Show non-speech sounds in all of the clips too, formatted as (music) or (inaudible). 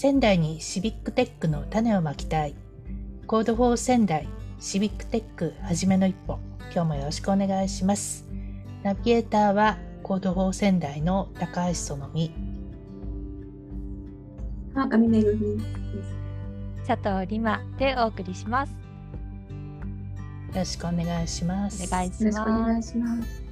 仙台にシビックテックの種をまきたい。コードフォー仙台シビックテックはじめの一歩。今日もよろしくお願いします。ナビゲーターはコードフォー仙台の高橋そのみ。川上めぐみです。佐藤里馬でお送りします。よろしくお願いします。お願いします。お願いします。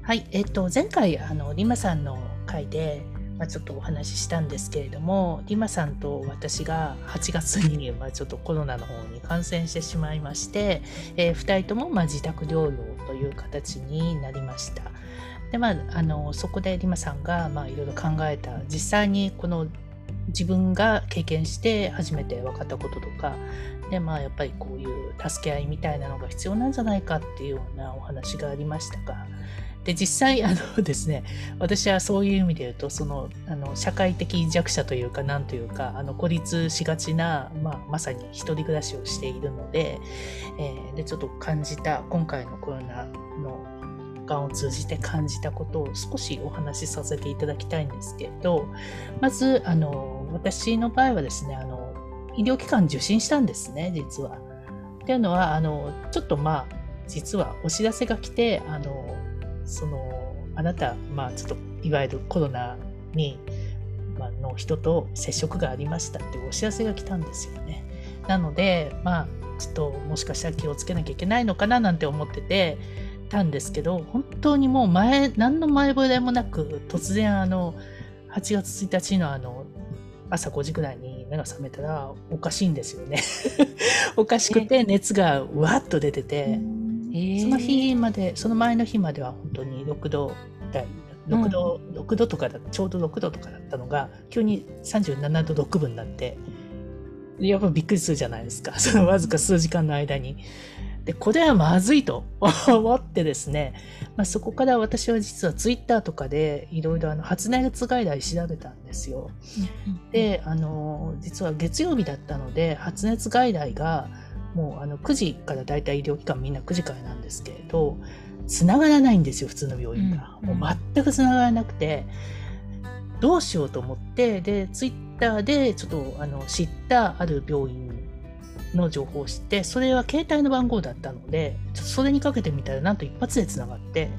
はい、えっ、と前回あのリマさんの回でまあ、ちょっとお話ししたんですけれどもリマさんと私が8月に、まあ、ちょっとコロナの方に感染してしまいまして、えー、2人ともまあ自宅療養という形になりました。でまあ、あのそこでリマさんがいろいろ考えた実際にこの自分が経験して初めて分かったこととかでまあやっぱりこういう助け合いみたいなのが必要なんじゃないかっていうようなお話がありましたがで、実際、あのですね、(laughs) 私はそういう意味で言うと、その、あの、社会的弱者というか、なんというか、あの、孤立しがちな、まあ、まさに一人暮らしをしているので、えー、で、ちょっと感じた、今回のコロナの間を通じて感じたことを少しお話しさせていただきたいんですけど、まず、あの、私の場合はですね、あの、医療機関受診したんですね、実は。っていうのは、あの、ちょっとまあ、実はお知らせが来て、あの、そのあなた、まあ、ちょっといわゆるコロナに、まあの人と接触がありましたっていうお知らせが来たんですよね。なので、まあ、ちょっともしかしたら気をつけなきゃいけないのかななんて思っててたんですけど、本当にもう前、何の前触れもなく、突然あの、8月1日のあの、朝5時ぐらいに目が覚めたらおかしいんですよね (laughs) おかしくて熱がわっと出てて、その日までその前の日までは本当に6度台6度、うん、6度とかだちょうど6度とかだったのが急に37度6分になってやっぱびっくりするじゃないですか (laughs) そのわずか数時間の間に。でこれはまずいと (laughs) 思ってですね、まあ、そこから私は実はツイッターとかでいろいろ発熱外来調べたんですよ。であの実は月曜日だったので発熱外来がもうあの9時からだいたい医療機関みんな9時からなんですけれど繋がらないんですよ普通の病院が、うん、もう全く繋がらなくてどうしようと思ってでツイッターでちょっとあの知ったある病院の情報を知ってそれは携帯の番号だったのでちょっとそれにかけてみたらなんと一発で繋がって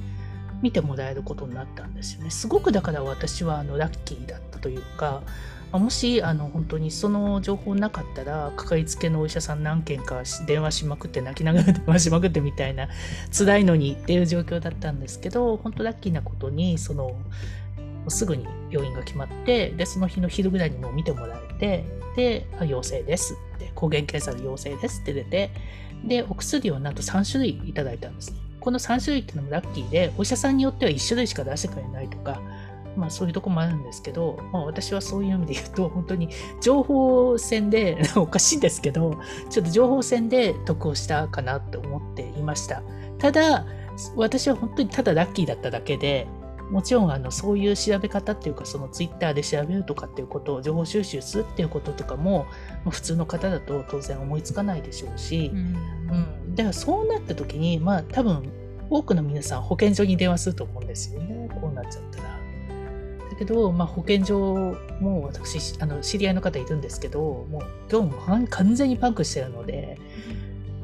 見てもらえることになったんですよね。すごくだから私はあのラッキーだったというかもしあの本当にその情報なかったらかかりつけのお医者さん何件か電話しまくって泣きながら電話しまくってみたいな辛いのにっていう状況だったんですけど本当ラッキーなことにそのすぐに病院が決まってでその日の昼ぐらいにも見てもらえてで陽性です。って抗原検査で陽性ですって出てでお薬をなんと3種類いただいたんですこの3種類っていうのもラッキーでお医者さんによっては1種類しか出してくれないとかまあそういうとこもあるんですけど、まあ私はそういう意味で言うと、本当に情報戦で、(laughs) おかしいんですけど、ちょっと情報戦で得をしたかなと思っていました。ただ、私は本当にただラッキーだっただけで、もちろんあのそういう調べ方っていうかそのツイッターで調べるとかっていうことを情報収集するっていうこととかも普通の方だと当然思いつかないでしょうし、うん、うん、だからそうなった時にまあ多分多くの皆さん保健所に電話すると思うんですよねこうなっちゃったら。けど、まあ、保健所も私あの知り合いの方いるんですけどもう業務完全にパンクしてるので、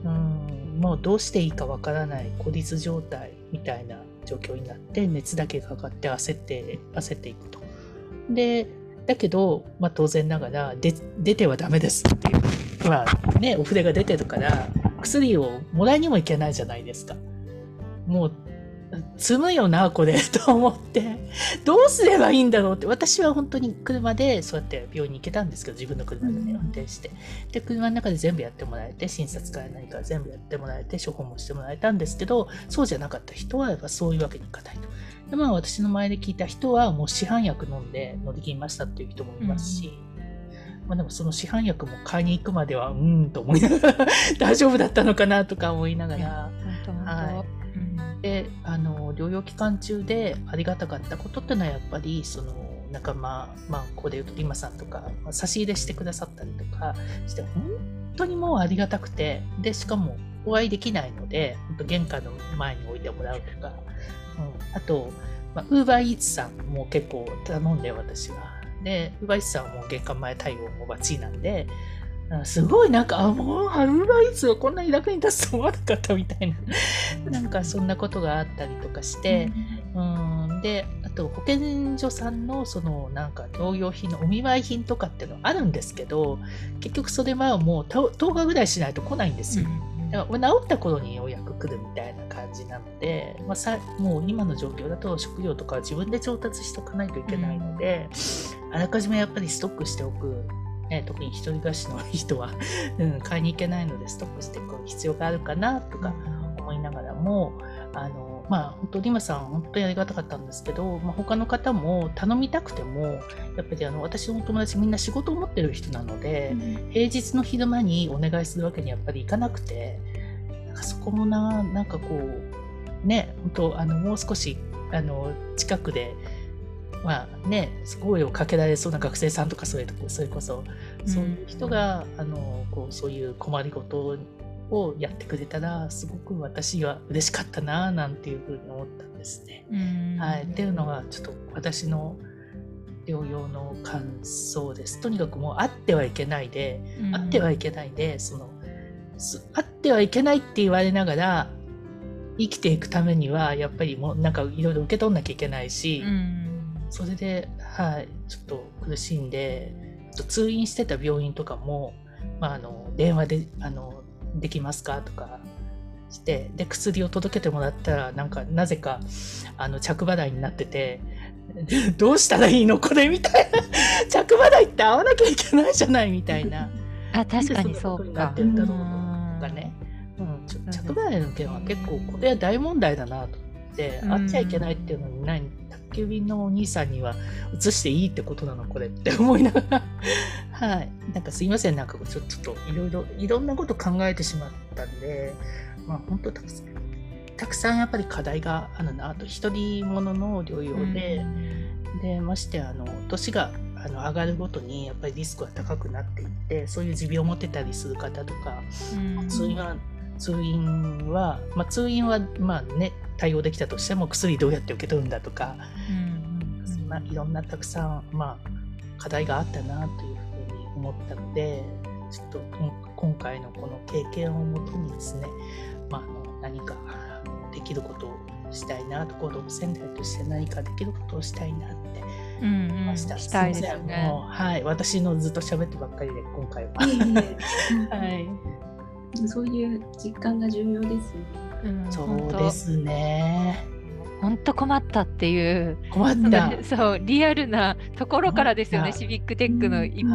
うん、もうどうしていいかわからない孤立状態みたいな状況になって熱だけが上がって焦って焦っていくと。でだけど、まあ、当然ながら出てはダメですっていうまあねお筆が出てるから薬をもらいにもいけないじゃないですか。もう積むよな、これ、と思って、どうすればいいんだろうって、私は本当に車でそうやって病院に行けたんですけど、自分の車でね、運転して。で、車の中で全部やってもらえて、診察から何から全部やってもらえて、処方もしてもらえたんですけど、そうじゃなかった人は、やっぱそういうわけにいかないと。で、まあ私の前で聞いた人は、もう市販薬飲んで乗り切りましたっていう人もいますし、うん、まあでもその市販薬も買いに行くまでは、うーんと思いながら (laughs) 大丈夫だったのかなとか思いながら、はい。であの療養期間中でありがたかったことっていうのはやっぱりその仲間、まあ、ここで言うとリマさんとか、差し入れしてくださったりとかして本当にもうありがたくてでしかもお会いできないので本当玄関の前に置いてもらうとか、うん、あとウーバーイーツさんも結構頼んで私は。で、ウバーイスさんはもう玄関前対応もバッチリなんで、すごいなんか、あ、もう、ハルバイスはこんなに楽に立つと思わなかったみたいな、(laughs) なんかそんなことがあったりとかして、うん、で、あと保健所さんのそのなんか療養品のお見舞い品とかっていうのあるんですけど、結局それはもう10日ぐらいしないと来ないんですよ。だから治った頃にようやく来るみたいな感じなので、まあ、さもう今の状況だと食料とかは自分で調達しておかないといけないので、あらかじめやっぱりストックしておくね、特に一人暮らしの人は (laughs) うん、買いに行けないのでストックしていく必要があるかなとか思いながらも、あのまあ、本当、リマさん、本当にありがたかったんですけど、まあ、他の方も頼みたくても、やっぱりあの私の友達みんな仕事を持ってる人なので、うん、平日の昼間にお願いするわけにやっぱりいかなくて、なんかそこもな、なんかこう、ね、本当、あのもう少しあの近くで、まあね、声をかけられそうな学生さんとかそれそれこそ、そういう人があのこうそういう困りごとをやってくれたらすごく私は嬉しかったななんていうふうに思ったんですね。はい、っていうのがちょっと私の療養の感想です。とにかくもうあってはいけないで、あってはいけないでそのあってはいけないって言われながら生きていくためにはやっぱりもうなんかいろいろ受け取んなきゃいけないし、それで、はい、ちょっと苦しんで、通院してた病院とかも、まあ、あの電話であのできますかとかしてで薬を届けてもらったらなんかなぜかあの着払いになってて (laughs) どうしたらいいのこれみたいな。(laughs) 着払いって合わなきゃいけないじゃないみたいな。(laughs) あ確かにそうか。ってんだろうとかね、うん、着払いの件は結構これは大問題だなと思って、あっちゃいけないっていうのに何急便のお兄さんには移していいってことなのこれって思いながら。はい。なんかすいません、なんかちょちょっといろいろ、いろんなこと考えてしまったんで、まあ本当たくさん、たくさんやっぱり課題があるなと、一人者の療養で、で、ましてあの、年があの上がるごとにやっぱりリスクが高くなっていって、そういう持病を持ってたりする方とか、通院は、通院は、まあ通院はまあね、対応できたとしても薬どうやって受け取るんだとか、うんうん、まあ、いろんなたくさん、まあ、課題があったなというふうに思ったのでちょっと今回のこの経験をもとにですね、まあ、あの何かできることをしたいなと行動仙台として何かできることをしたいなって思いました。うんうん、したいですね。はい、私のずっと喋ってばっかりで今回は。はい。そういう実感が重要ですよね。そうですね。本当。困ったっていう。困った。(laughs) そうリアルなところからですよねシビックテックの一歩、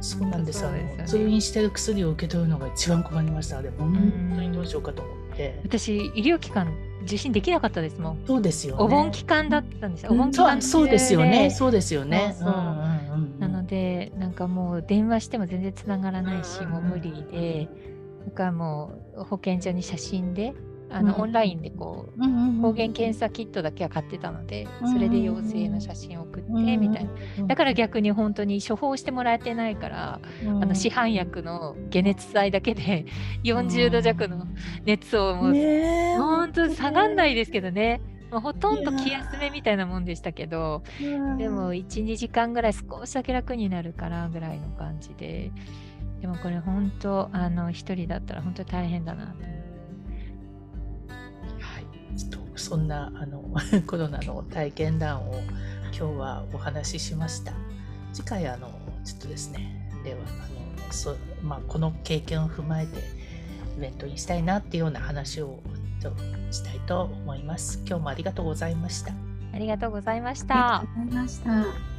そうなんですよ。ね通院してる薬を受け取るのが一番困りました。で本当にどうしようかと思って。私医療機関受診できなかったですもん。そうですよ、ね、お盆期間だったんです。よお盆期間そうですよね。そうですよね。なのでなんかもう電話しても全然つながらないしもう無理で、なんかもう保健所に写真であの、うん、オンラインでこう,、抗原検査キットだけは買ってたので、それで陽性の写真を送って、みたいな。だから逆に本当に処方してもらえてないから、あの市販薬の解熱剤だけで40度弱の熱をもう、ね、本当下がんないですけどね。まあ、ほとんど気休めみたいなもんでしたけどでも12時間ぐらい少しだけ楽になるからぐらいの感じででもこれ本当あの一人だったら本当に大変だな。と思はい。ちょっとそんなあの (laughs) コロナの体験談を今日はお話ししました。次回あのちょっとですね。ではあのそ、まあ、この経験を踏まえてイベントにしたいなっていうような話をとしたいと思います。今日もありがとうございました。ありがとうございました。ありがとうございました